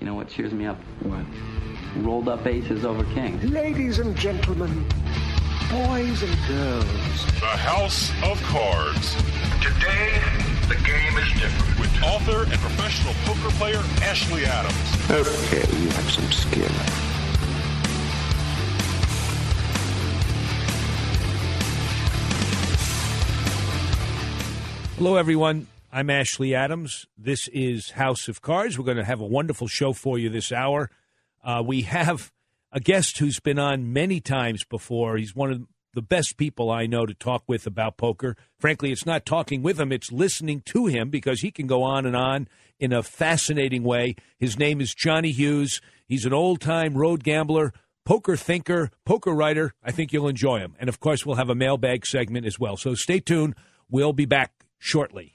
You know what cheers me up? What? Rolled up aces over kings. Ladies and gentlemen, boys and girls. The House of Cards. Today, the game is different. With author and professional poker player Ashley Adams. Okay, you have some skill. Hello, everyone. I'm Ashley Adams. This is House of Cards. We're going to have a wonderful show for you this hour. Uh, we have a guest who's been on many times before. He's one of the best people I know to talk with about poker. Frankly, it's not talking with him, it's listening to him because he can go on and on in a fascinating way. His name is Johnny Hughes. He's an old time road gambler, poker thinker, poker writer. I think you'll enjoy him. And of course, we'll have a mailbag segment as well. So stay tuned. We'll be back shortly.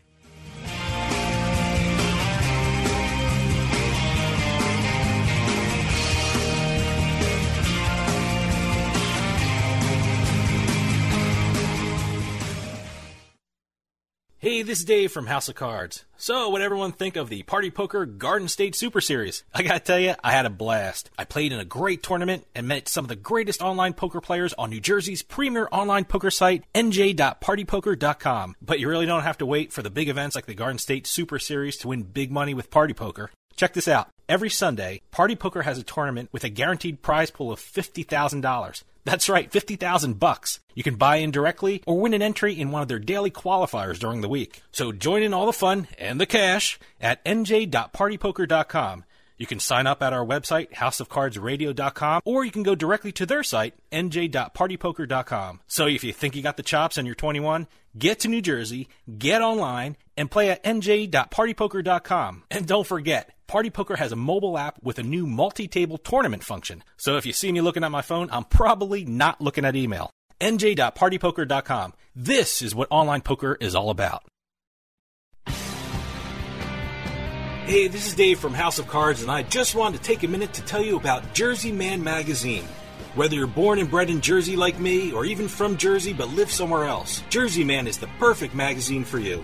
Hey, this is Dave from House of Cards. So, what everyone think of the Party Poker Garden State Super Series? I gotta tell you, I had a blast. I played in a great tournament and met some of the greatest online poker players on New Jersey's premier online poker site, nj.partypoker.com. But you really don't have to wait for the big events like the Garden State Super Series to win big money with Party Poker. Check this out. Every Sunday, Party Poker has a tournament with a guaranteed prize pool of $50,000. That's right, 50,000 bucks. You can buy in directly or win an entry in one of their daily qualifiers during the week. So join in all the fun and the cash at nj.partypoker.com. You can sign up at our website, houseofcardsradio.com, or you can go directly to their site, nj.partypoker.com. So if you think you got the chops and you're 21, get to New Jersey, get online, and play at nj.partypoker.com. And don't forget, Party Poker has a mobile app with a new multi-table tournament function. So if you see me looking at my phone, I'm probably not looking at email. nj.partypoker.com. This is what online poker is all about. Hey, this is Dave from House of Cards, and I just wanted to take a minute to tell you about Jersey Man Magazine. Whether you're born and bred in Jersey like me, or even from Jersey but live somewhere else, Jersey Man is the perfect magazine for you.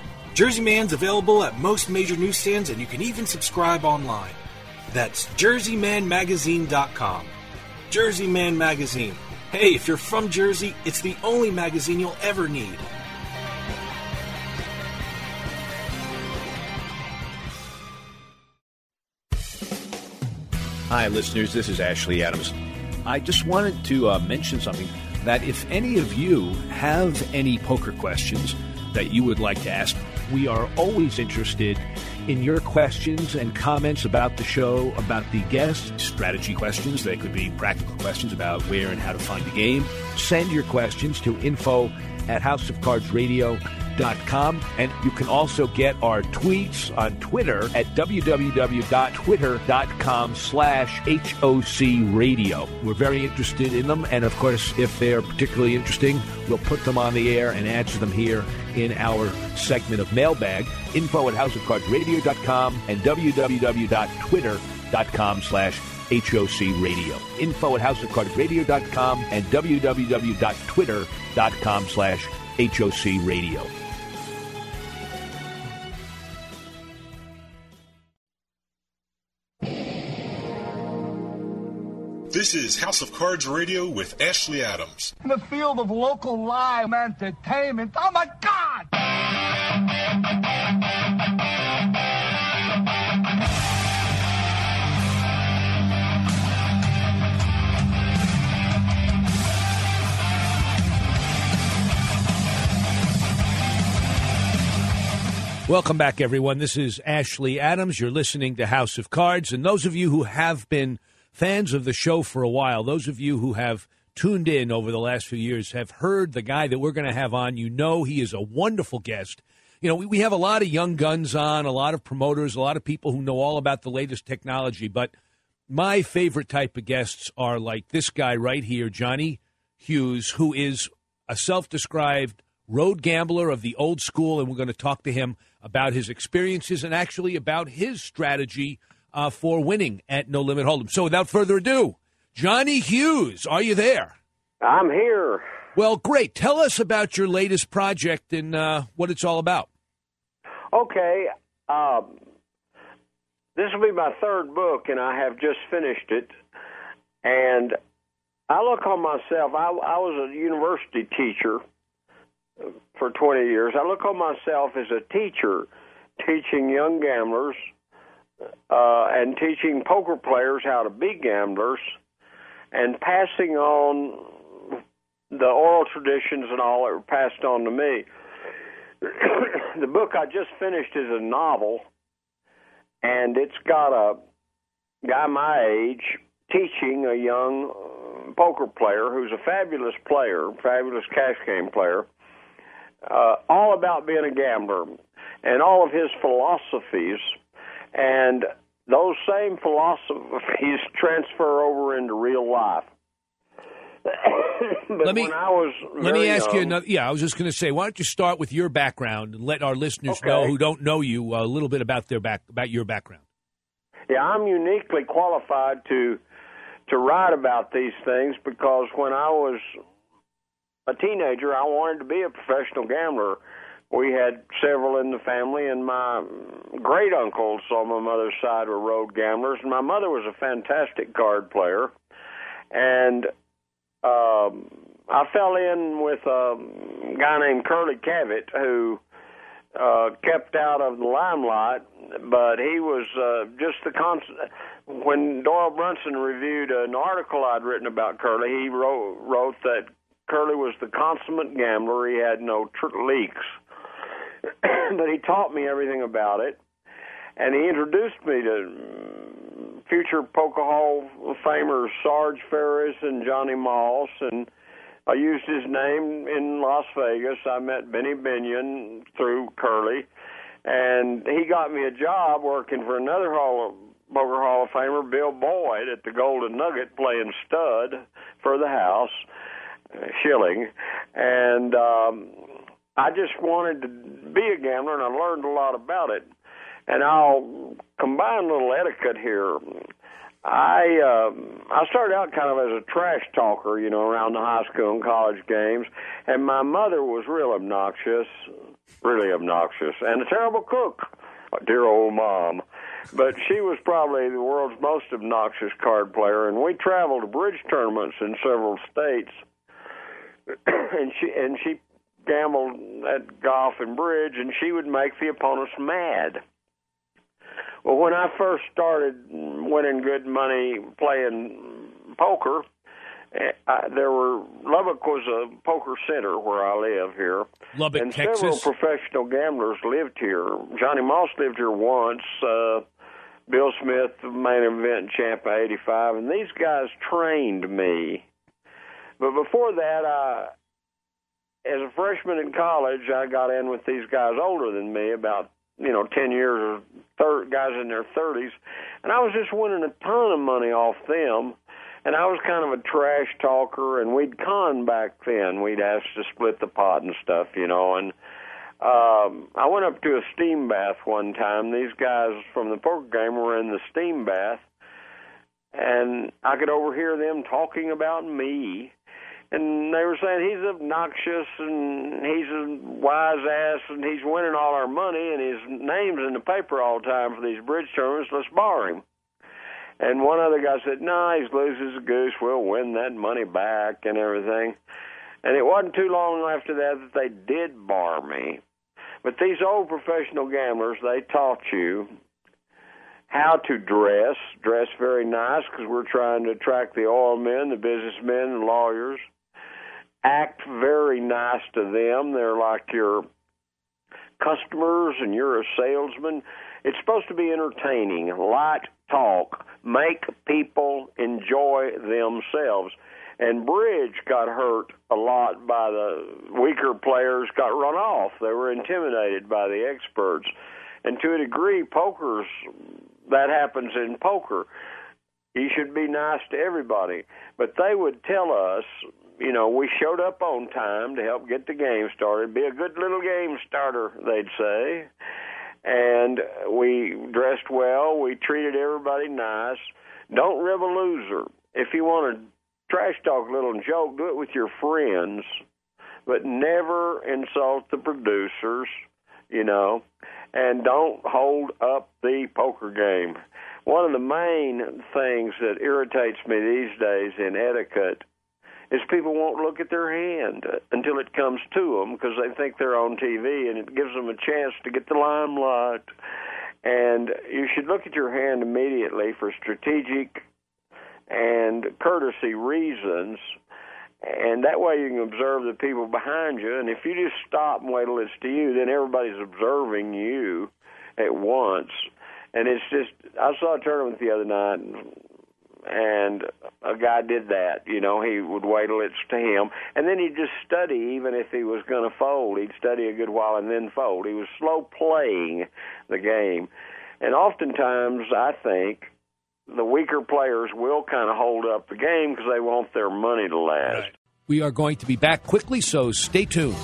Jersey Man's available at most major newsstands, and you can even subscribe online. That's jerseymanmagazine.com. Jersey Man Magazine. Hey, if you're from Jersey, it's the only magazine you'll ever need. Hi, listeners. This is Ashley Adams. I just wanted to uh, mention something that if any of you have any poker questions that you would like to ask, we are always interested in your questions and comments about the show, about the guests, strategy questions. They could be practical questions about where and how to find the game. Send your questions to info at houseofcardsradio.com. And you can also get our tweets on Twitter at www.twitter.com slash HOC radio. We're very interested in them. And of course, if they're particularly interesting, we'll put them on the air and answer them here in our segment of mailbag. Info at houseofcardsradio.com and www.twitter.com slash HOC radio. Info at houseofcardsradio.com and www.twitter.com slash HOC radio. This is House of Cards Radio with Ashley Adams. In the field of local live entertainment. Oh my God! Welcome back, everyone. This is Ashley Adams. You're listening to House of Cards. And those of you who have been fans of the show for a while, those of you who have tuned in over the last few years, have heard the guy that we're going to have on. You know he is a wonderful guest. You know, we, we have a lot of young guns on, a lot of promoters, a lot of people who know all about the latest technology. But my favorite type of guests are like this guy right here, Johnny Hughes, who is a self described road gambler of the old school. And we're going to talk to him about his experiences and actually about his strategy uh, for winning at No Limit Hold'em. So without further ado, Johnny Hughes, are you there? I'm here. Well, great. Tell us about your latest project and uh, what it's all about. Okay. Um, this will be my third book, and I have just finished it. And I look on myself, I, I was a university teacher for 20 years. I look on myself as a teacher, teaching young gamblers uh, and teaching poker players how to be gamblers and passing on the oral traditions and all that were passed on to me. the book I just finished is a novel, and it's got a guy my age teaching a young poker player who's a fabulous player, fabulous cash game player, uh, all about being a gambler and all of his philosophies. And those same philosophies transfer over into real life. but let me, when I was let me ask young, you another. Yeah, I was just going to say, why don't you start with your background and let our listeners Okay. know who don't know you a little bit about their back about your background. Yeah, I'm uniquely qualified to to write about these things because when I was a teenager, I wanted to be a professional gambler. We had several in the family, and my great uncles on my mother's side were road gamblers, and my mother was a fantastic card player. And um, I fell in with a guy named Curly Cavett who uh, kept out of the limelight, but he was uh, just the constant. When Doyle Brunson reviewed an article I'd written about Curly, he wrote, wrote that Curly was the consummate gambler. He had no tr- leaks, but he taught me everything about it, and he introduced me to mm, future Poker Hall Famers Sarge Ferris and Johnny Moss, and I used his name in Las Vegas. I met Benny Binion through Curly, and he got me a job working for another Hall of Poker Hall of Famer, Bill Boyd, at the Golden Nugget playing stud for the house, shilling, and um, I just wanted to be a gambler, and I learned a lot about it. And I'll combine a little etiquette here. I um, I started out kind of as a trash talker, you know, around the high school and college games, and my mother was real obnoxious, really obnoxious, and a terrible cook. Dear old mom, but she was probably the world's most obnoxious card player, and we traveled to bridge tournaments in several states, and she and she gambled at golf and bridge, and she would make the opponents mad. Well, when I first started winning good money playing poker, eh, I, there were Lubbock was a poker center where I live here, Lubbock, and several professional gamblers lived here. Johnny Moss lived here once. Uh, Bill Smith, the main event champ of '85, and these guys trained me. But before that, I, as a freshman in college, I got in with these guys older than me, about you know ten years or thir- guys in their thirties, and I was just winning a ton of money off them. And I was kind of a trash talker, and we'd con back then. We'd ask to split the pot and stuff, you know. And um, I went up to a steam bath one time. These guys from the poker game were in the steam bath, and I could overhear them talking about me. And they were saying he's obnoxious and he's a wise ass and he's winning all our money and his name's in the paper all the time for these bridge tournaments. Let's bar him. And one other guy said, "No, nah, he's loose as a goose. We'll win that money back and everything." And it wasn't too long after that that they did bar me. But these old professional gamblers, they taught you how to dress, dress very nice because we're trying to attract the oil men, the businessmen, the lawyers. Act very nice to them. They're like your customers and you're a salesman. It's supposed to be entertaining, light talk, make people enjoy themselves. And Bridge got hurt a lot by the weaker players, got run off. They were intimidated by the experts. And to a degree, poker's that happens in poker. You should be nice to everybody. But they would tell us, you know, we showed up on time to help get the game started. Be a good little game starter, they'd say. And we dressed well. We treated everybody nice. Don't rib a loser. If you want to trash talk a little joke, do it with your friends, but never insult the producers, you know, and don't hold up the poker game. One of the main things that irritates me these days in etiquette is people won't look at their hand until it comes to them because they think they're on TV and it gives them a chance to get the limelight. And you should look at your hand immediately for strategic and courtesy reasons. And that way you can observe the people behind you. And if you just stop and wait till it's to you, then everybody's observing you at once. And it's just, I saw a tournament the other night, and a guy did that. You know, he would wait till it's to him, and then he'd just study. Even if he was going to fold, he'd study a good while and then fold. He was slow playing the game, and oftentimes I think the weaker players will kind of hold up the game because they want their money to last. We are going to be back quickly, so stay tuned.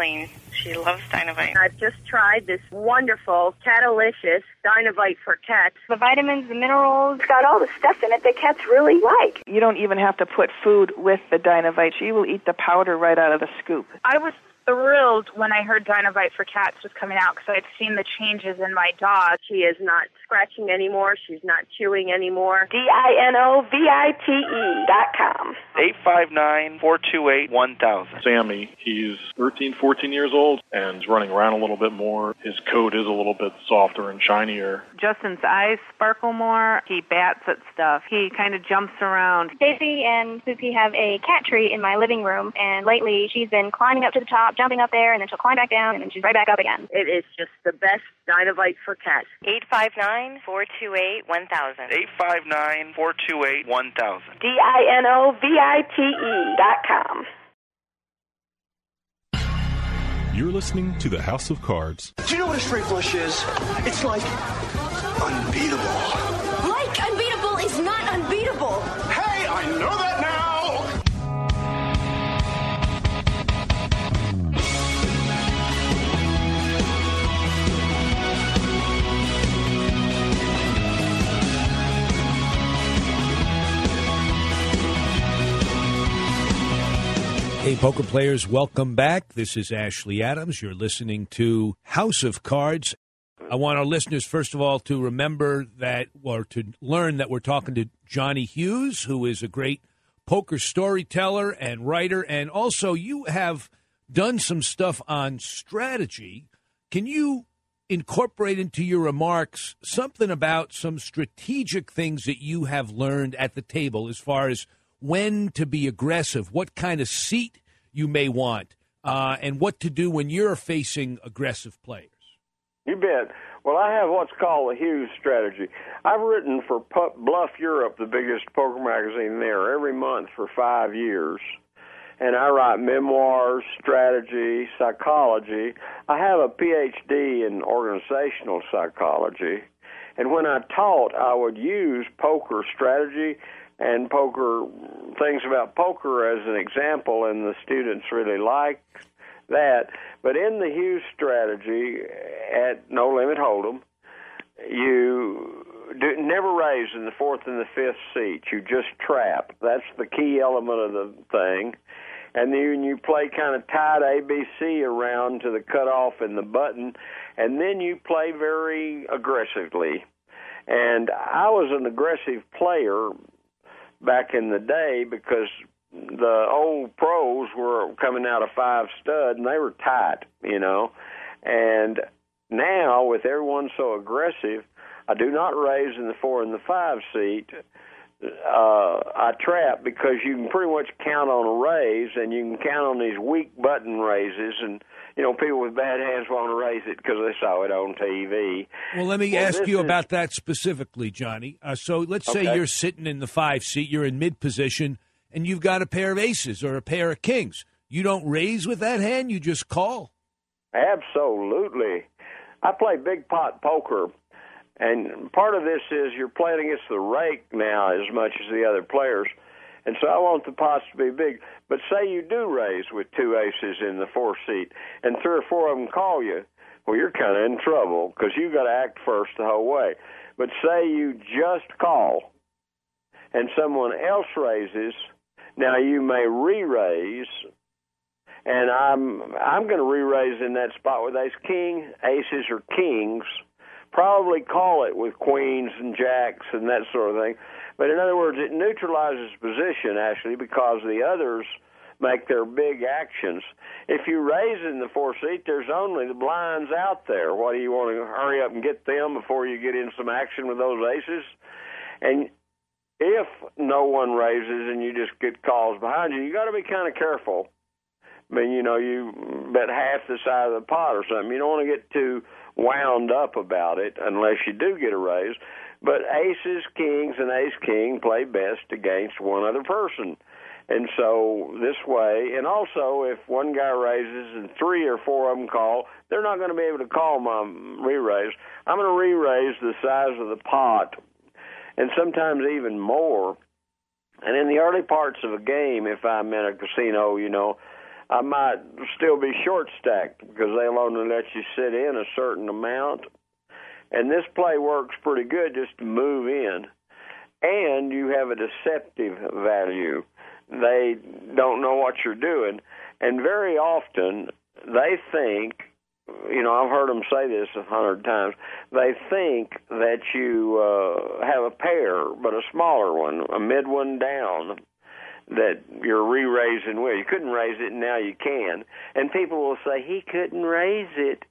Clean. She loves Dinovite. I've just tried this wonderful Catalicious Dinovite for cats. The vitamins, the minerals, it's got all the stuff in it that cats really like. You don't even have to put food with the Dinovite. She will eat the powder right out of the scoop. I was thrilled when I heard Dinovite for Cats was coming out because I'd seen the changes in my dog. She is not scratching anymore. She's not chewing anymore. D I N O V I T E dot com. 859 428 1000. Sammy, he's 13, 14 years old and is running around a little bit more. His coat is a little bit softer and shinier. Justin's eyes sparkle more. He bats at stuff. He kind of jumps around. Daisy and Suki have a cat tree in my living room, and lately she's been climbing up to the top, jumping up there, and then she'll climb back down, and then she's right back up again. It is just the best Dinovite for cats. 859 428 1000. 859 428 1000. D I N O V I T E dot com. You're listening to the House of Cards. Do you know what a straight flush is? It's like unbeatable. Like unbeatable is not unbeatable. Hey, poker players, welcome back. This is Ashley Adams. You're listening to House of Cards. I want our listeners, first of all, to remember that, or to learn that we're talking to Johnny Hughes, who is a great poker storyteller and writer. And also, you have done some stuff on strategy. Can you incorporate into your remarks something about some strategic things that you have learned at the table as far as when to be aggressive, what kind of seat you may want, uh, and what to do when you're facing aggressive players. You bet. Well, I have what's called the Hughes strategy. I've written for Bluff Europe, the biggest poker magazine there, every month for five years. And I write memoirs, strategy, psychology. I have a PhD in organizational psychology. And when I taught, I would use poker strategy and poker things about poker as an example, and the students really liked that. But in the Hughes strategy at No Limit Hold'em, you do, never raise in the fourth and the fifth seat. You just trap. That's the key element of the thing. And then you play kind of tight ABC around to the cutoff and the button, and then you play very aggressively. And I was an aggressive player back in the day because the old pros were coming out of five stud and they were tight, you know. And now with everyone so aggressive, I do not raise in the four and the five seat. Uh, I trap because you can pretty much count on a raise, and you can count on these weak button raises, and you know people with bad hands want to raise it because they saw it on TV. Well, let me Well, ask you is- about that specifically, Johnny. Uh, so let's say you're sitting in the five seat, you're in mid position, and you've got a pair of aces or a pair of kings. You don't raise with that hand, you just call. Absolutely. I play big pot poker, and part of this is you're playing against the rake now as much as the other players. And so I want the pots to be big. But say you do raise with two aces in the four seat, and three or four of them call you. Well, you're kind of in trouble because you got to act first the whole way. But say you just call, and someone else raises. Now you may re-raise, and I'm I'm going to re-raise in that spot with ace king, aces or kings. Probably call it with queens and jacks and that sort of thing. But in other words, it neutralizes position actually because the others make their big actions. If you raise in the four seat, there's only the blinds out there. What do you want to hurry up and get them before you get in some action with those aces? And if no one raises and you just get calls behind you, you got to be kind of careful. I mean, you know, you bet half the size of the pot or something. You don't want to get too wound up about it unless you do get a raise. But aces, kings, and ace king play best against one other person. And so this way, and also if one guy raises and three or four of them call, they're not going to be able to call my re-raise. I'm going to re-raise the size of the pot, and sometimes even more. And in the early parts of a game, if I'm in a casino, you know, I might still be short stacked because they'll only let you sit in a certain amount. And this play works pretty good just to move in. And you have a deceptive value. They don't know what you're doing. And very often they think, you know, I've heard them say this a hundred times, they think that you uh, have a pair, but a smaller one, a mid one down that you're re-raising with. You couldn't raise it, and now you can. And people will say he couldn't raise it.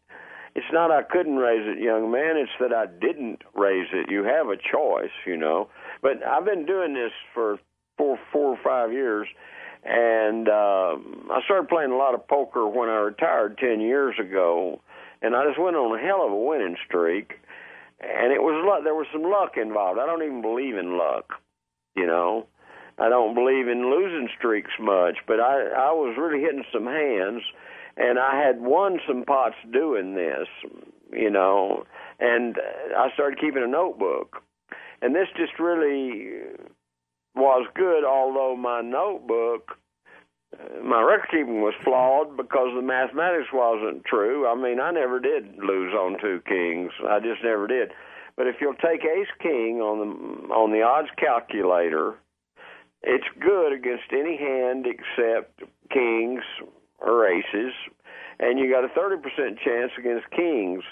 It's not I couldn't raise it, young man. It's that I didn't raise it. You have a choice, you know. But I've been doing this for four, four or five years, and uh, I started playing a lot of poker when I retired ten years ago, and I just went on a hell of a winning streak. And it was luck. There was some luck involved. I don't even believe in luck, you know. I don't believe in losing streaks much, but I I was really hitting some hands, and I had won some pots doing this, you know, and I started keeping a notebook, and this just really was good. Although my notebook, my record keeping was flawed because the mathematics wasn't true. I mean, I never did lose on two kings. I just never did. But if you'll take ace king on the on the odds calculator it's good against any hand except kings or aces, and you got a 30% chance against kings.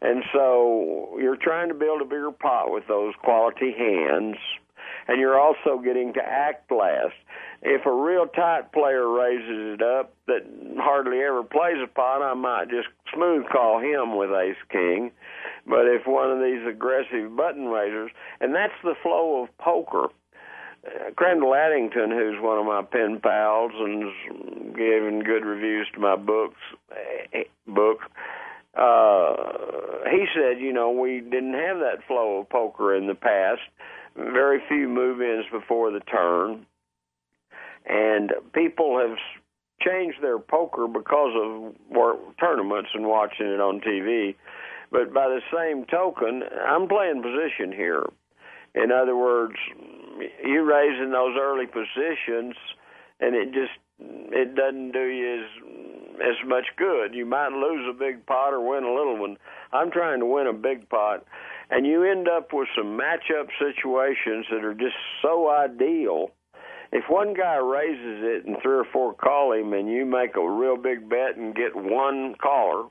And so you're trying to build a bigger pot with those quality hands, and you're also getting to act last. If a real tight player raises it up that hardly ever plays a pot, I might just smooth call him with ace king. But if one of these aggressive button raisers, and that's the flow of poker. Uh, Crandall Addington, who's one of my pen pals and giving good reviews to my books, eh, book, uh, he said, you know, we didn't have that flow of poker in the past. Very few move-ins before the turn, and people have changed their poker because of tournaments and watching it on TV. But by the same token, I'm playing position here. In other words, you raise in those early positions, and it just it doesn't do you as as much good. You might lose a big pot or win a little one. I'm trying to win a big pot, and you end up with some matchup situations that are just so ideal. If one guy raises it and three or four call him, and you make a real big bet and get one caller,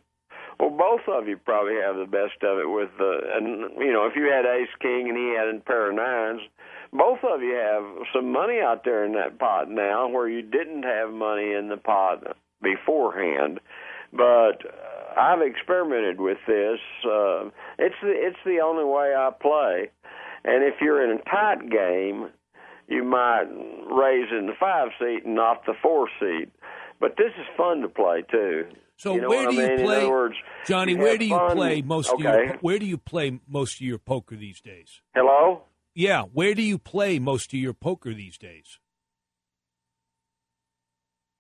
well, both of you probably have the best of it with the, and you know, if you had ace king and he had a pair of nines, both of you have some money out there in that pot now where you didn't have money in the pot beforehand. But uh, I've experimented with this. Uh, it's the, it's the only way I play. And if you're in a tight game, you might raise in the five seat and not the four seat. But this is fun to play too. So you know where do I you mean? play, words, Johnny? you Where do you fun- play most okay. of your Where do you play most of your poker these days? Hello. Yeah, where do you play most of your poker these days?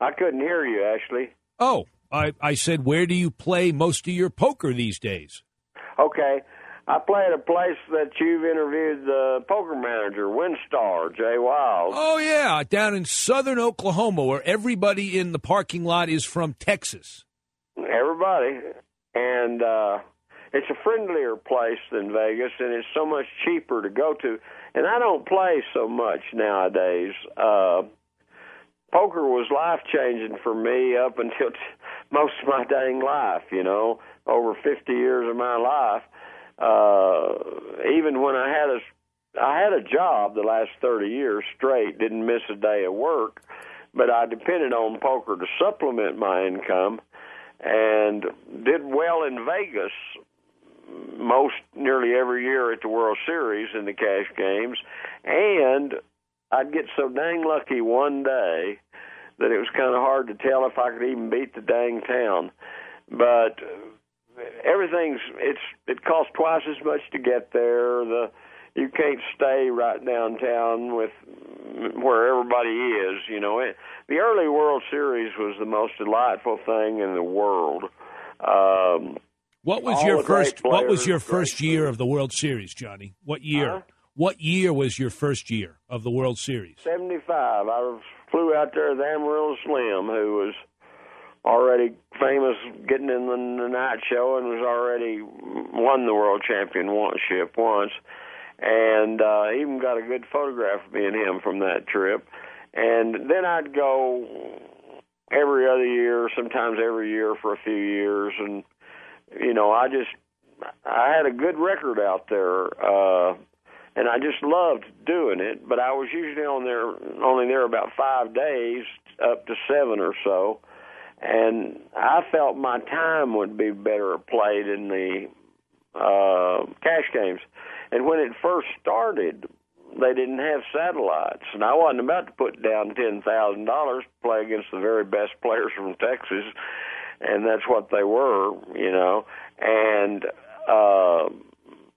I couldn't hear you, Ashley. Oh, I I said where do you play most of your poker these days? Okay. I play at a place that you've interviewed the poker manager, Winstar, Jay Wild. Oh yeah, down in southern Oklahoma, where everybody in the parking lot is from Texas. Everybody. And uh it's a friendlier place than Vegas and it's so much cheaper to go to. And I don't play so much nowadays. Uh poker was life changing for me up until t- most of my dang life, you know, over 50 years of my life. Uh even when I had a I had a job the last 30 years straight, didn't miss a day of work, but I depended on poker to supplement my income and did well in Vegas most nearly every year at the World Series in the cash games and I'd get so dang lucky one day that it was kind of hard to tell if I could even beat the dang town. But everything's it's it costs twice as much to get there. The you can't stay right downtown with where everybody is. You know, it, the early World Series was the most delightful thing in the world. Um, What was all your first What was your first year of the World Series, Johnny? What year? Huh? What year was your first year of the World Series? 75. I flew out there with Amarillo Slim, who was already famous getting in the, the night show and was already won the world championship once. And uh, even got a good photograph of me and him from that trip. And then I'd go every other year, sometimes every year for a few years. And, you know, I just, I had a good record out there. Uh, and I just loved doing it. But I was usually on there only there about five days, up to seven or so, and I felt my time would be better played in the uh, cash games. And when it first started, they didn't have satellites, and I wasn't about to put down ten thousand dollars to play against the very best players from Texas, and that's what they were, you know. And uh,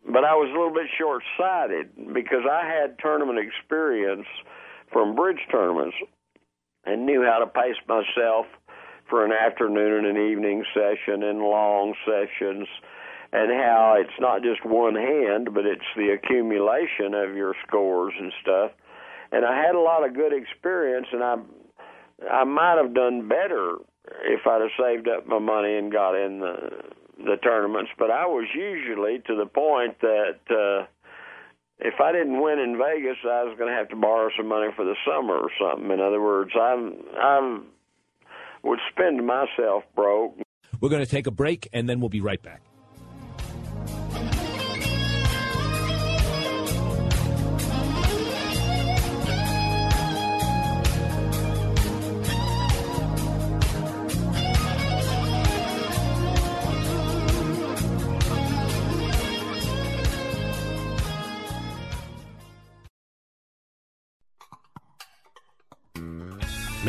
but I was a little bit short sighted because I had tournament experience from bridge tournaments and knew how to pace myself for an afternoon and an evening session and long sessions and how it's not just one hand but it's the accumulation of your scores and stuff and I had a lot of good experience and I I might have done better if I'd have saved up my money and got in the the tournaments, but I was usually to the point that uh, if I didn't win in Vegas, I was going to have to borrow some money for the summer or something. In other words, I'm I would spend myself broke. We're going to take a break and then we'll be right back.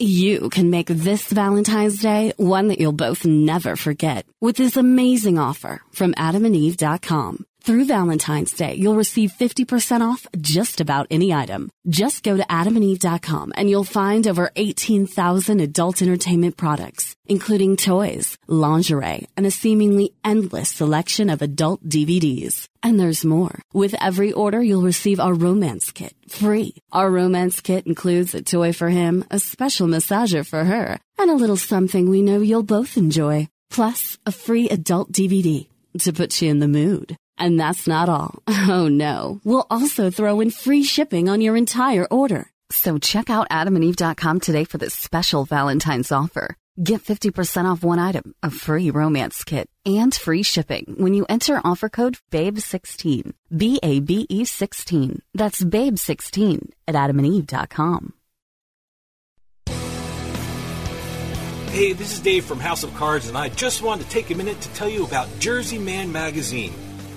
You can make this Valentine's Day one that you'll both never forget with this amazing offer from adamandeve.com. Through Valentine's Day, you'll receive 50% off just about any item. Just go to adamandeve.com and you'll find over 18,000 adult entertainment products, including toys, lingerie, and a seemingly endless selection of adult DVDs. And there's more. With every order, you'll receive our romance kit free. Our romance kit includes a toy for him, a special massager for her, and a little something we know you'll both enjoy. Plus, a free adult DVD to put you in the mood. And that's not all. Oh no. We'll also throw in free shipping on your entire order. So check out adamandeve.com today for this special Valentine's offer. Get 50% off one item, a free romance kit, and free shipping when you enter offer code BABE16. B A B E 16. That's BABE16 at adamandeve.com. Hey, this is Dave from House of Cards, and I just wanted to take a minute to tell you about Jersey Man Magazine.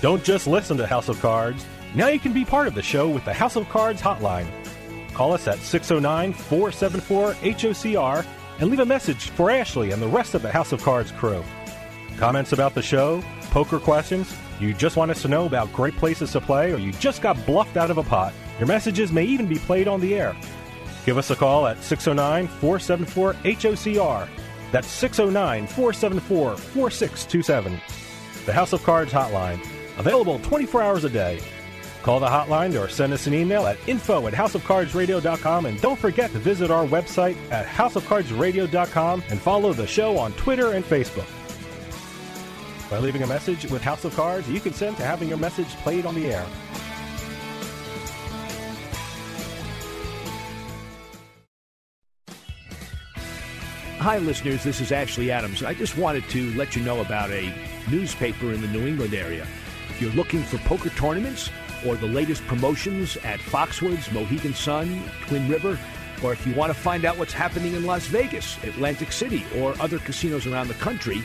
Don't just listen to House of Cards. Now you can be part of the show with the House of Cards hotline. Call us at 609 474 HOCR and leave a message for Ashley and the rest of the House of Cards crew. Comments about the show, poker questions, you just want us to know about great places to play, or you just got bluffed out of a pot. Your messages may even be played on the air. Give us a call at 609 474 HOCR. That's 609 474 4627. The House of Cards hotline. Available 24 hours a day. Call the hotline or send us an email at info at houseofcardsradio.com and don't forget to visit our website at houseofcardsradio.com and follow the show on Twitter and Facebook. By leaving a message with House of Cards, you consent to having your message played on the air. Hi, listeners. This is Ashley Adams. I just wanted to let you know about a newspaper in the New England area. If you're looking for poker tournaments or the latest promotions at Foxwoods, Mohegan Sun, Twin River, or if you want to find out what's happening in Las Vegas, Atlantic City, or other casinos around the country,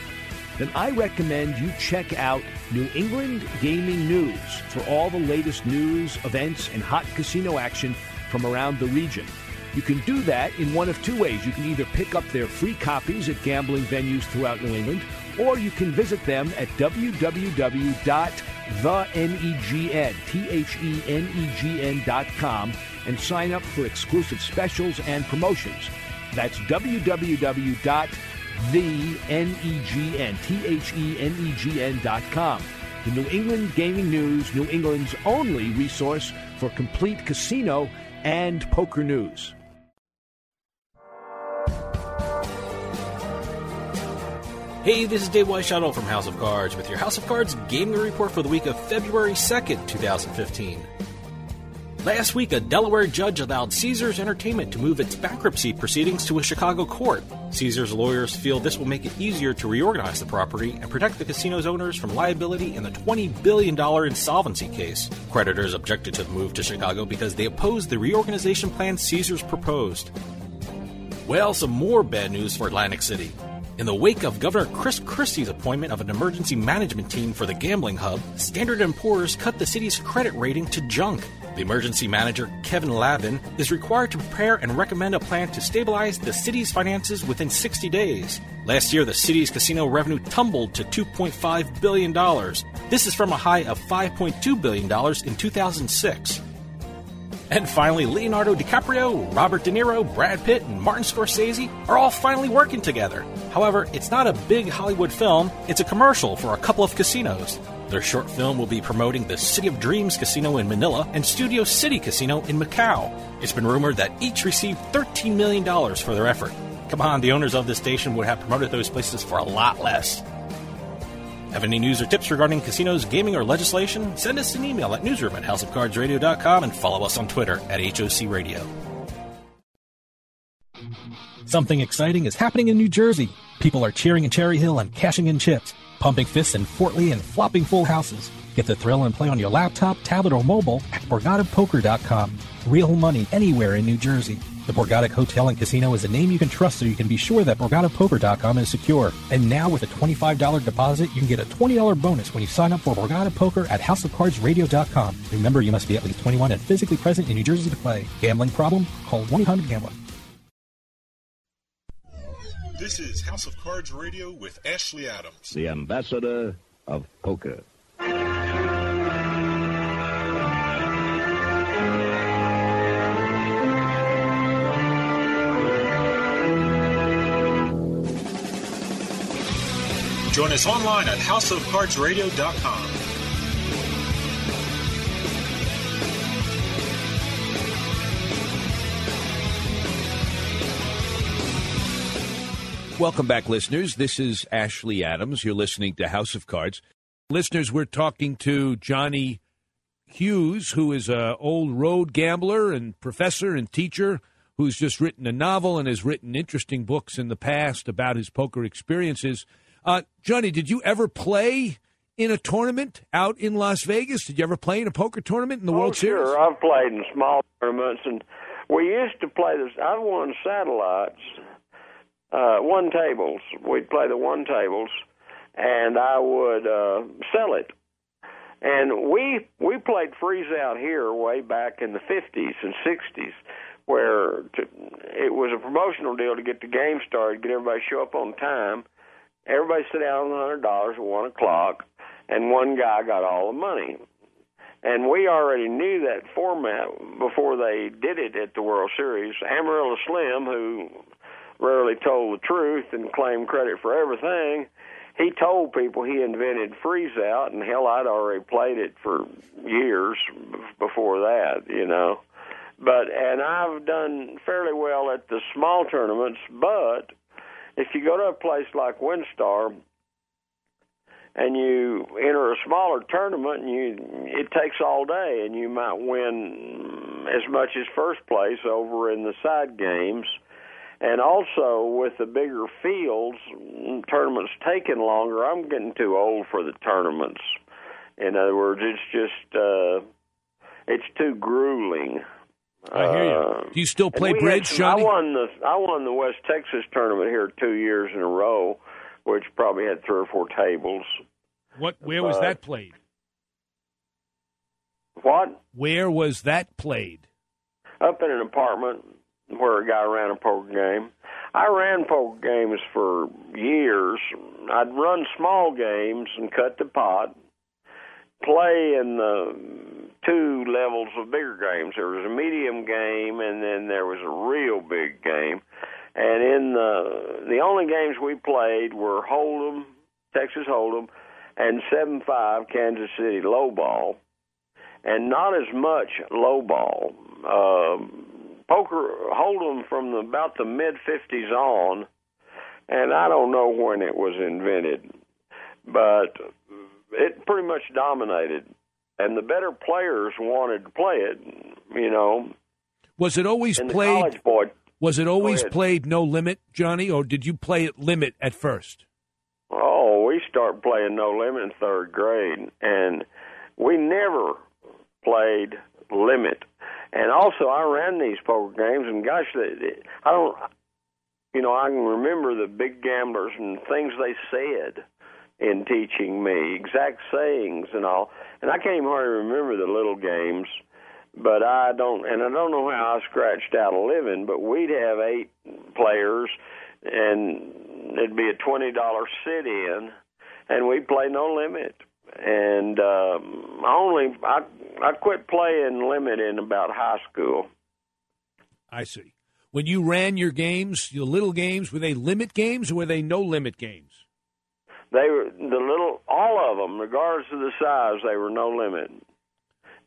then I recommend you check out New England Gaming News for all the latest news, events, and hot casino action from around the region. You can do that in one of two ways. You can either pick up their free copies at gambling venues throughout New England, or you can visit them at www.thenegn.com and sign up for exclusive specials and promotions. That's www.thenegn.com. The New England Gaming News, New England's only resource for complete casino and poker news. Hey, this is Dave Weishuttle from House of Cards with your House of Cards gaming report for the week of February 2nd, 2015. Last week, a Delaware judge allowed Caesars Entertainment to move its bankruptcy proceedings to a Chicago court. Caesars lawyers feel this will make it easier to reorganize the property and protect the casino's owners from liability in the $20 billion insolvency case. Creditors objected to the move to Chicago because they opposed the reorganization plan Caesars proposed. Well, some more bad news for Atlantic City. In the wake of Governor Chris Christie's appointment of an emergency management team for the gambling hub, Standard & Poor's cut the city's credit rating to junk. The emergency manager, Kevin Lavin, is required to prepare and recommend a plan to stabilize the city's finances within 60 days. Last year, the city's casino revenue tumbled to $2.5 billion. This is from a high of $5.2 billion in 2006. And finally, Leonardo DiCaprio, Robert De Niro, Brad Pitt, and Martin Scorsese are all finally working together. However, it's not a big Hollywood film, it's a commercial for a couple of casinos. Their short film will be promoting the City of Dreams Casino in Manila and Studio City Casino in Macau. It's been rumored that each received $13 million for their effort. Come on, the owners of this station would have promoted those places for a lot less. Have any news or tips regarding casinos, gaming, or legislation? Send us an email at newsroom at houseofcardsradio.com and follow us on Twitter at HOC Radio. Something exciting is happening in New Jersey. People are cheering in Cherry Hill and cashing in chips, pumping fists in Fort Lee and flopping full houses. Get the thrill and play on your laptop, tablet, or mobile at BorgataPoker.com. Real money anywhere in New Jersey. The Borgata Hotel and Casino is a name you can trust so you can be sure that BorgataPoker.com is secure. And now with a $25 deposit, you can get a $20 bonus when you sign up for Borgata Poker at HouseOfCardsRadio.com. Remember, you must be at least 21 and physically present in New Jersey to play. Gambling problem? Call 1-800-GAMBLER. This is House of Cards Radio with Ashley Adams. The ambassador of poker. Join us online at houseofcardsradio.com. Welcome back, listeners. This is Ashley Adams. You're listening to House of Cards. Listeners, we're talking to Johnny Hughes, who is an old road gambler and professor and teacher who's just written a novel and has written interesting books in the past about his poker experiences. Uh, Johnny, did you ever play in a tournament out in Las Vegas? Did you ever play in a poker tournament in the oh, World sure. Series? Sure, I've played in small tournaments, and we used to play this. I've won satellites, uh, one tables. We'd play the one tables, and I would uh, sell it. And we we played freeze out here way back in the fifties and sixties, where to, it was a promotional deal to get the game started, get everybody show up on time. Everybody sit down on the hundred dollars at one o'clock, and one guy got all the money. And we already knew that format before they did it at the World Series. Amarillo Slim, who rarely told the truth and claimed credit for everything, he told people he invented freeze out, and hell, I'd already played it for years before that, you know. But and I've done fairly well at the small tournaments, but if you go to a place like WinStar and you enter a smaller tournament and you it takes all day and you might win as much as first place over in the side games. And also with the bigger fields tournaments taking longer i'm getting too old for the tournaments. In other words it's just uh it's too grueling I hear you. Do you still play bridge, some- Johnny? I won the I won the West Texas tournament here two years in a row, which probably had three or four tables. What? Where was Uh, that played? What? Where was that played? Up in an apartment where a guy ran a poker game. I ran poker games for years. I'd run small games and cut the pot, play in the two levels of bigger games. There was a medium game, and then there was a real big game. And in the the only games we played were Hold'em, Texas Hold'em, and seven five Kansas City low ball, and not as much low ball. Um, poker Hold'em from the, about the mid fifties on, and I don't know when it was invented, but it pretty much dominated. And the better players wanted to play it, you know. Was it always played? boy- was it always played no limit, Johnny, or did you play it limit at first? Oh, we started playing No Limit in third grade, and we never played Limit. And also, I ran these poker games, and gosh, I don't, you know, I can remember the big gamblers and things they said in teaching me, exact sayings and all. And I can't even hardly remember the little games, but I don't, and I don't know how I scratched out a living, but we'd have eight players, and it'd be a twenty dollar sit in, and we'd play no limit. and um, I only I I quit playing limit in about high school. I see. When you ran your games, your little games, were they limit games or were they no limit games? They were the little all of them, regardless of the size, they were no limit.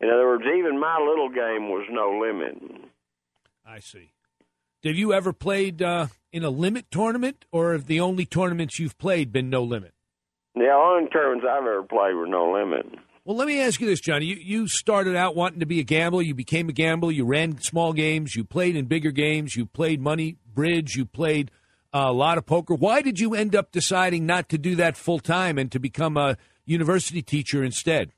In other words, even my little game was no limit. I see. Have you ever played uh, in a limit tournament, or have the only tournaments you've played been no limit? The only tournaments I've ever played were no limit. Well, let me ask you this, Johnny. You, you started out wanting to be a gambler. You became a gambler. You ran small games. You played in bigger games. You played money, bridge. You played a lot of poker. Why did you end up deciding not to do that full time and to become a university teacher instead?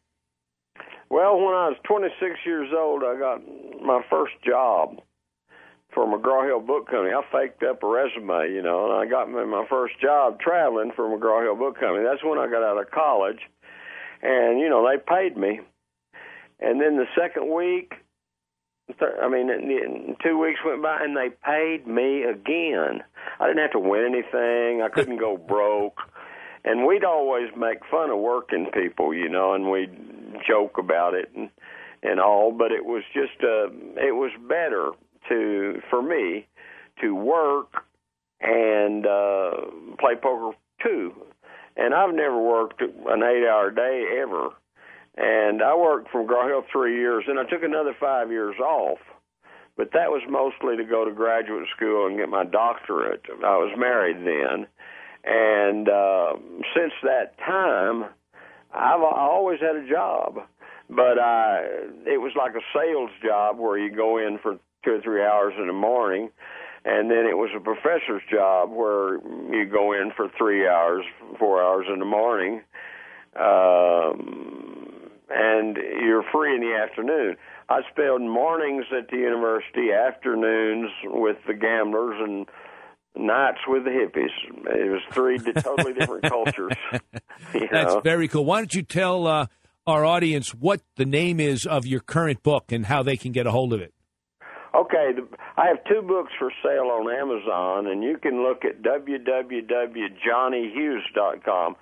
Well, when I was 26 years old, I got my first job for McGraw Hill Book Company. I faked up a resume, you know, and I got my, first job traveling for McGraw Hill Book Company. That's when I got out of college, and you know they paid me. And then the second week, I mean, two weeks went by, and they paid me again. I didn't have to win anything. I couldn't go broke. And we'd always make fun of working people, you know, and we'd joke about it and and all, but it was just uh it was better to for me to work and uh play poker too. And I've never worked an 8-hour day ever. And I worked from McGraw Hill 3 years and I took another 5 years off. But that was mostly to go to graduate school and get my doctorate. I was married then. And uh since that time I've always had a job, but I it was like a sales job where you go in for two or three hours in the morning, and then it was a professor's job where you go in for three hours, four hours in the morning, um, and you're free in the afternoon. I spent mornings at the university, afternoons with the gamblers, and nights with the hippies. It was three totally different cultures. You That's know? very cool. Why don't you tell uh, our audience what the name is of your current book and how they can get a hold of it? Okay, the, I have two books for sale on Amazon, and you can look at www.johnnyhughes.com,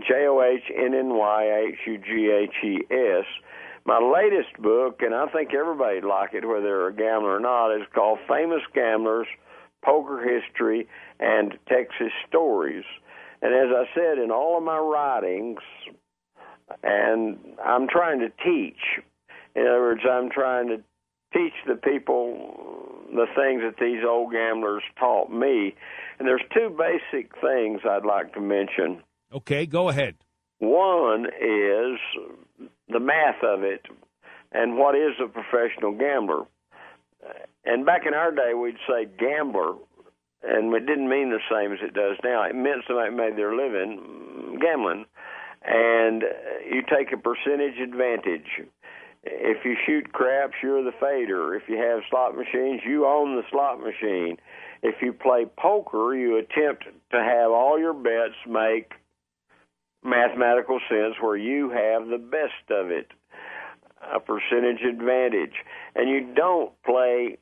J O H N N Y H U G H E S. My latest book, and I think everybody'd like it, whether they're a gambler or not, is called Famous Gamblers Poker History and Texas Stories. And as I said in all of my writings, and I'm trying to teach. In other words, I'm trying to teach the people the things that these old gamblers taught me. And there's two basic things I'd like to mention. Okay, go ahead. One is the math of it and what is a professional gambler. And back in our day, we'd say gambler, and it didn't mean the same as it does now. It meant somebody made their living gambling, and you take a percentage advantage. If you shoot craps, you're the fader. If you have slot machines, you own the slot machine. If you play poker, you attempt to have all your bets make mathematical sense where you have the best of it, a percentage advantage. And you don't play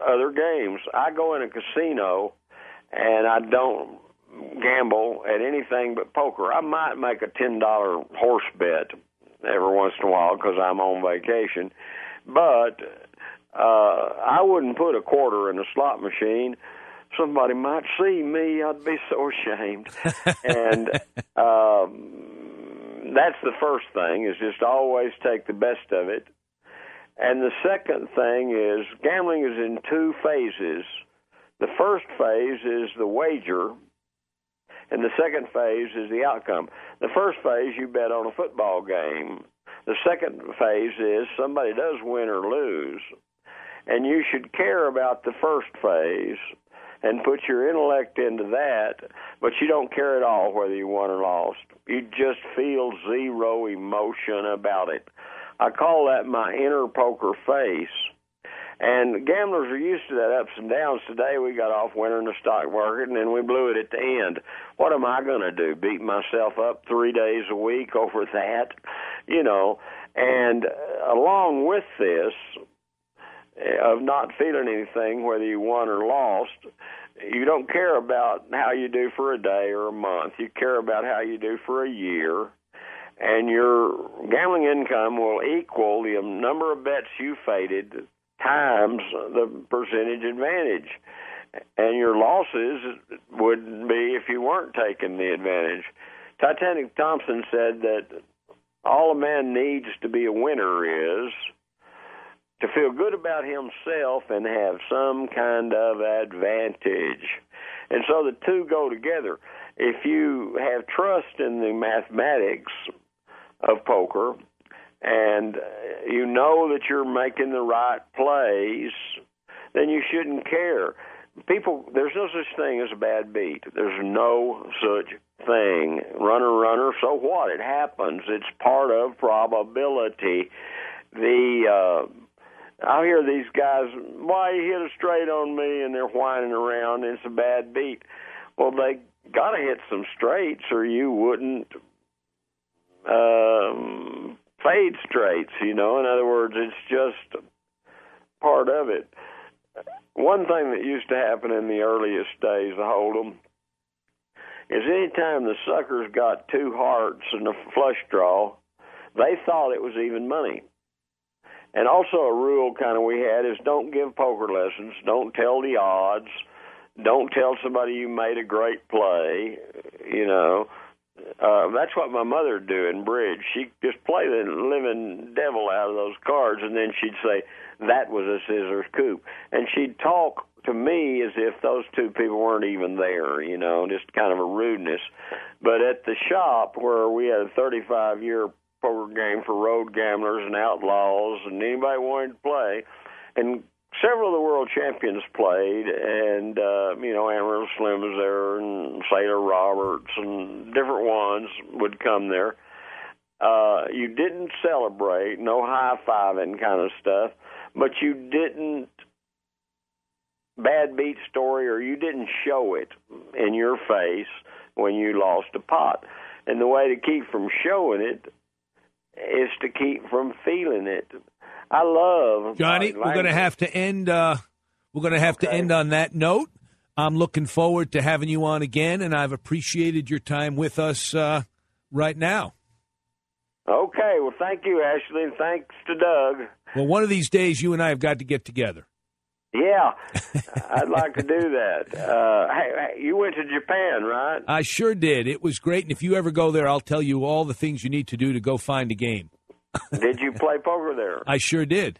other games. I go in a casino and I don't gamble at anything but poker. I might make a $10 horse bet every once in a while because I'm on vacation, but uh, I wouldn't put a quarter in a slot machine. Somebody might see me. I'd be so ashamed. and um, that's the first thing is just always take the best of it. And the second thing is gambling is in two phases. The first phase is the wager, and the second phase is the outcome. The first phase, you bet on a football game. The second phase is somebody does win or lose. And you should care about the first phase and put your intellect into that, but you don't care at all whether you won or lost. You just feel zero emotion about it. I call that my inner poker face. And gamblers are used to that ups and downs. Today we got off winning the stock market and then we blew it at the end. What am I going to do? Beat myself up three days a week over that? You know, and uh, along with this, of not feeling anything, whether you won or lost, you don't care about how you do for a day or a month. You care about how you do for a year. and your gambling income will equal the number of bets you faded times the percentage advantage. And your losses would be if you weren't taking the advantage. Titanic Thompson said that all a man needs to be a winner is to feel good about himself and have some kind of advantage. And so the two go together. If you have trust in the mathematics of poker and you know that you're making the right plays, then you shouldn't care. People, there's no such thing as a bad beat. There's no such thing. Runner, runner, so what? It happens. It's part of probability. The uh, I hear these guys, why you hit a straight on me, and they're whining around. It's a bad beat. Well, they got to hit some straights, or you wouldn't um, fade straights. You know, in other words, it's just part of it. One thing that used to happen in the earliest days of Hold'em is anytime the suckers got two hearts and a flush draw, they thought it was even money. And also a rule kind of we had is don't give poker lessons, don't tell the odds, don't tell somebody you made a great play, you know. Uh, that's what my mother would do in bridge. She'd just play the living devil out of those cards, and then she'd say, that was a scissors coup. And she'd talk to me as if those two people weren't even there, you know, just kind of a rudeness. But at the shop where we had a 35 year poker game for road gamblers and outlaws and anybody wanted to play, and several of the world champions played, and uh, you know Amarillo Slim was there, and Sailor Roberts, and different ones would come there. Uh, you didn't celebrate, no high fiving kind of stuff, but you didn't bad beat story, or you didn't show it in your face when you lost a pot. And the way to keep from showing it is to keep from feeling it. I love Johnny. We're going to have to end. Uh, we're going to have okay. to end on that note. I'm looking forward to having you on again, and I've appreciated your time with us uh, right now. Okay. Well, thank you, Ashley, and thanks to Doug. Well, one of these days, you and I have got to get together. Yeah, I'd like to do that. Uh, hey, hey, you went to Japan, right? I sure did. It was great, and if you ever go there, I'll tell you all the things you need to do to go find a game. did you play poker there? I sure did.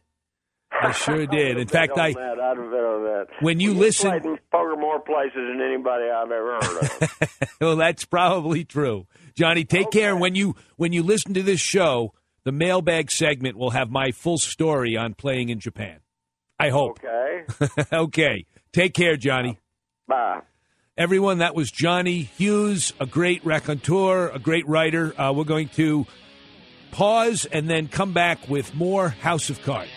I sure did. In fact, I that. I'd have bet on that. When you listen, played poker more places than anybody I've ever heard of. well, that's probably true, Johnny. Take okay. care. When you when you listen to this show, the mailbag segment will have my full story on playing in Japan. I hope. Okay. okay. Take care, Johnny. Bye. Everyone, that was Johnny Hughes, a great raconteur, a great writer. Uh, we're going to pause and then come back with more House of Cards.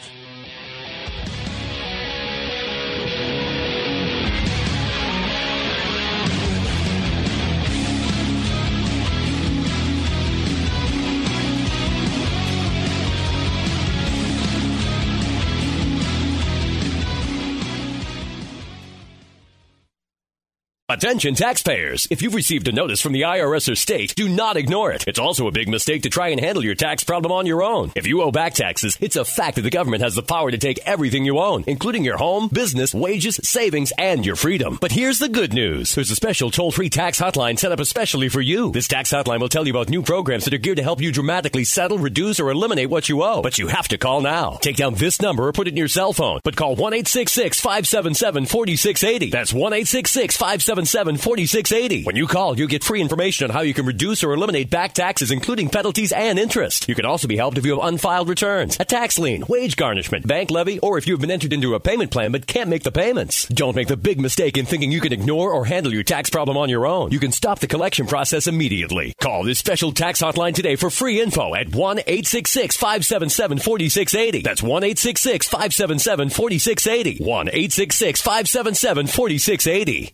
Attention taxpayers! If you've received a notice from the IRS or state, do not ignore it. It's also a big mistake to try and handle your tax problem on your own. If you owe back taxes, it's a fact that the government has the power to take everything you own, including your home, business, wages, savings, and your freedom. But here's the good news. There's a special toll-free tax hotline set up especially for you. This tax hotline will tell you about new programs that are geared to help you dramatically settle, reduce, or eliminate what you owe. But you have to call now. Take down this number or put it in your cell phone. But call 1-866-577-4680. That's 1-866-577 4680 When you call, you get free information on how you can reduce or eliminate back taxes, including penalties and interest. You can also be helped if you have unfiled returns, a tax lien, wage garnishment, bank levy, or if you've been entered into a payment plan but can't make the payments. Don't make the big mistake in thinking you can ignore or handle your tax problem on your own. You can stop the collection process immediately. Call this special tax hotline today for free info at 1 866 577 4680. That's 1 866 577 4680. 1 866 577 4680.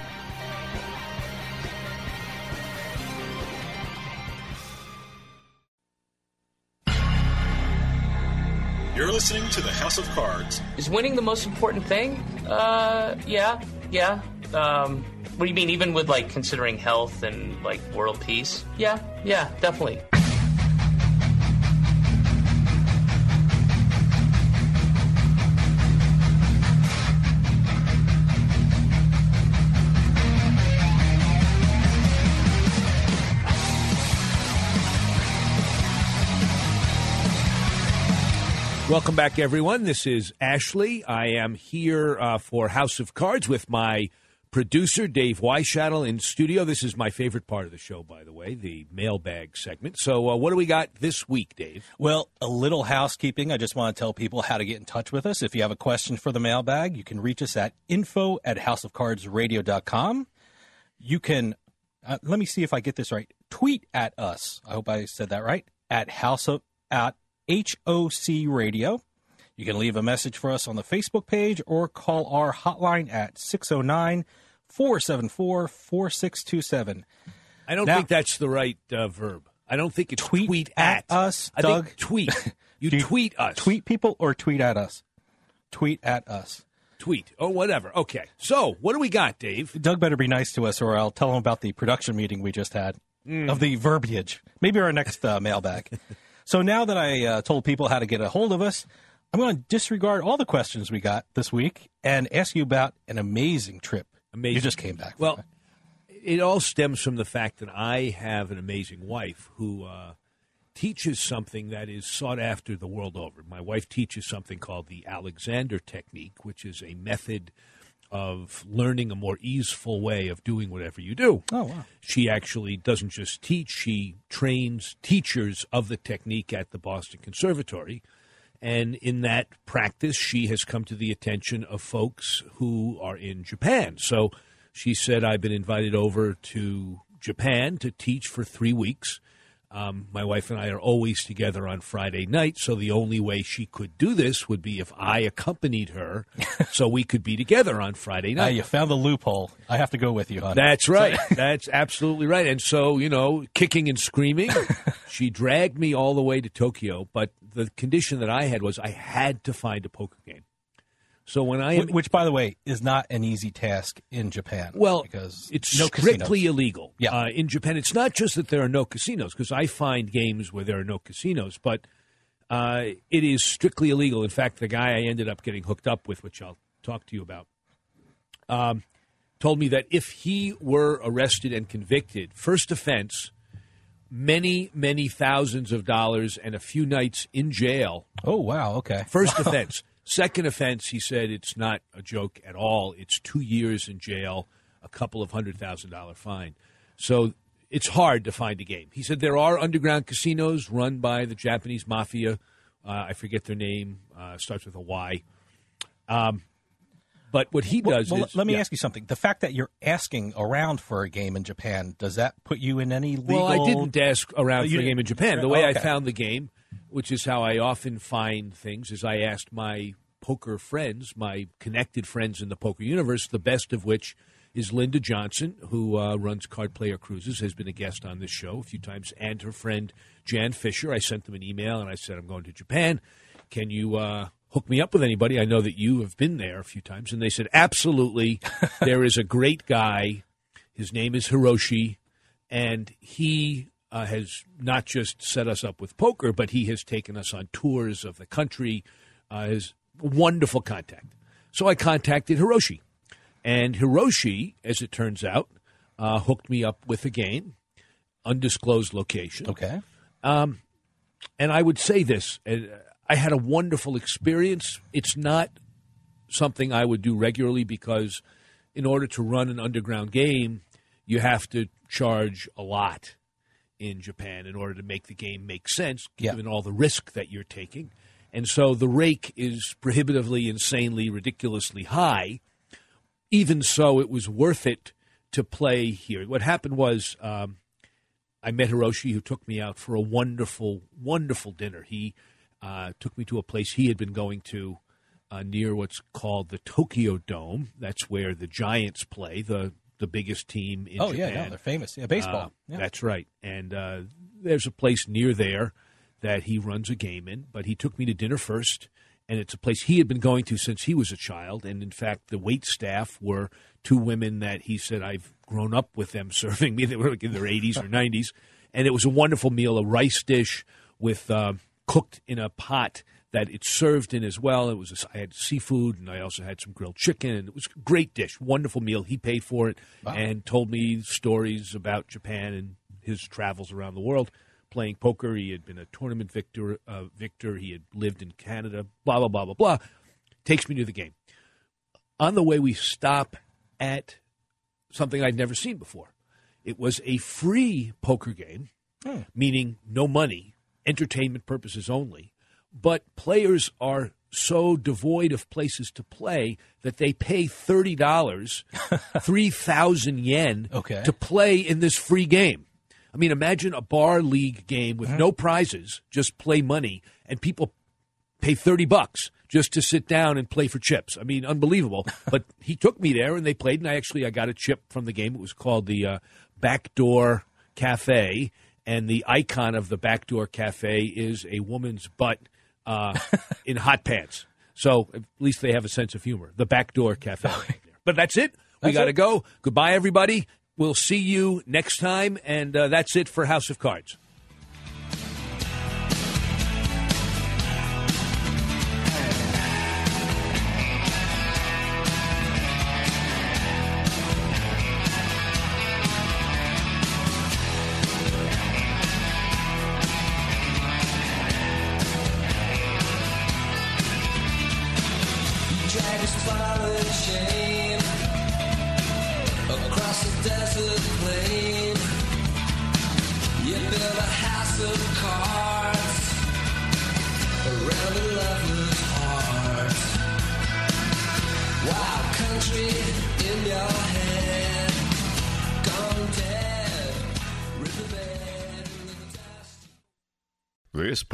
You're listening to the House of Cards. Is winning the most important thing? Uh, yeah, yeah. Um, what do you mean, even with like considering health and like world peace? Yeah, yeah, definitely. Welcome back, everyone. This is Ashley. I am here uh, for House of Cards with my producer, Dave Weishattle, in studio. This is my favorite part of the show, by the way, the mailbag segment. So, uh, what do we got this week, Dave? Well, a little housekeeping. I just want to tell people how to get in touch with us. If you have a question for the mailbag, you can reach us at info at houseofcardsradio.com. You can, uh, let me see if I get this right, tweet at us. I hope I said that right. At house of, at HOC Radio. You can leave a message for us on the Facebook page or call our hotline at 609 474 4627. I don't Now- think that's the right uh, verb. I don't think it's tweet, Tweet at. at us, I Doug. think tweet. You you tweet us. Tweet people or tweet at us? Tweet at us. Tweet. or whatever. Okay. So, what do we got, Dave? Doug better be nice to us or I'll tell him about the production meeting we just had Mm. of the verbiage. Maybe our next uh, mailbag. so now that I uh, told people how to get a hold of us, I'm going to disregard all the questions we got this week and ask you about an amazing trip. Amazing. You just came back. Well, it all stems from the fact that I have an amazing wife who uh, teaches something that is sought after the world over. My wife teaches something called the Alexander Technique, which is a method of learning a more easeful way of doing whatever you do. Oh, wow. She actually doesn't just teach, she trains teachers of the technique at the Boston Conservatory. And in that practice, she has come to the attention of folks who are in Japan. So she said, I've been invited over to Japan to teach for three weeks. Um, my wife and I are always together on Friday night, so the only way she could do this would be if I accompanied her, so we could be together on Friday night. you found the loophole. I have to go with you, hon. That's right. That's absolutely right. And so, you know, kicking and screaming, she dragged me all the way to Tokyo. But the condition that I had was I had to find a poker game. So when I am, Which, by the way, is not an easy task in Japan. well, because it's no strictly casinos. illegal. Yeah. Uh, in Japan, it's not just that there are no casinos, because I find games where there are no casinos, but uh, it is strictly illegal. In fact, the guy I ended up getting hooked up with, which I'll talk to you about, um, told me that if he were arrested and convicted, first offense, many, many thousands of dollars and a few nights in jail. Oh, wow. Okay. First offense. Second offense, he said it's not a joke at all. It's two years in jail, a couple of hundred thousand dollar fine. So it's hard to find a game. He said there are underground casinos run by the Japanese mafia. Uh, I forget their name. Uh, starts with a Y. Um, but what he does well, is let me yeah. ask you something. The fact that you're asking around for a game in Japan does that put you in any legal? Well, I didn't ask around for a game in Japan. The way Okay. I found the game, which is how I often find things, is I asked my poker friends, my connected friends in the poker universe, the best of which is Linda Johnson, who uh, runs Card Player Cruises, has been a guest on this show a few times, and her friend Jan Fisher. I sent them an email and I said, I'm going to Japan. Can you uh, hook me up with anybody? I know that you have been there a few times. And they said, Absolutely. there is a great guy. His name is Hiroshi, and he uh, has not just set us up with poker, but he has taken us on tours of the country. Uh, his wonderful contact. So I contacted Hiroshi, and Hiroshi, as it turns out, uh, hooked me up with a game, undisclosed location. Okay. Um, and I would say this: uh, I had a wonderful experience. It's not something I would do regularly because, in order to run an underground game, you have to charge a lot in Japan in order to make the game make sense, given all the risk that you're taking. And so the rake is prohibitively, insanely, ridiculously high. Even so, it was worth it to play here. What happened was um, I met Hiroshi, who took me out for a wonderful, wonderful dinner. He uh, took me to a place he had been going to uh, near what's called the Tokyo Dome. That's where the Giants play, the the biggest team in Oh, yeah, Japan. yeah, they're famous. Yeah, baseball. Uh, Yeah. That's right. And uh, there's a place near there that he runs a game in, but he took me to dinner first. And it's a place he had been going to since he was a child. And in fact, the wait staff were two women that he said, I've grown up with them serving me. They were like in their 80s or 90s. And it was a wonderful meal, a rice dish with uh, cooked in a pot that it's served in as well. It was a, I had seafood and I also had some grilled chicken. And it was a great dish, wonderful meal. He paid for it and told me stories about Japan and his travels around the world playing poker. He had been a tournament victor. Uh, victor. He had lived in Canada. Blah blah blah blah blah. Takes me to the game. On the way, we stop at something I'd never seen before. It was a free poker game, meaning no money, entertainment purposes only. But players are so devoid of places to play that they pay thirty dollars, three thousand yen, Okay. to play in this free game. I mean, imagine a bar league game with no prizes, just play money, and people pay 30 bucks just to sit down and play for chips. I mean, unbelievable. but he took me there and they played, and I actually I got a chip from the game. It was called the uh, Backdoor Cafe, and the icon of the Backdoor Cafe is a woman's butt uh, in hot pants. So at least they have a sense of humor. The Backdoor Cafe. but that's it. We got to go. Goodbye, everybody. We'll see you next time, and uh, that's it for House of Cards.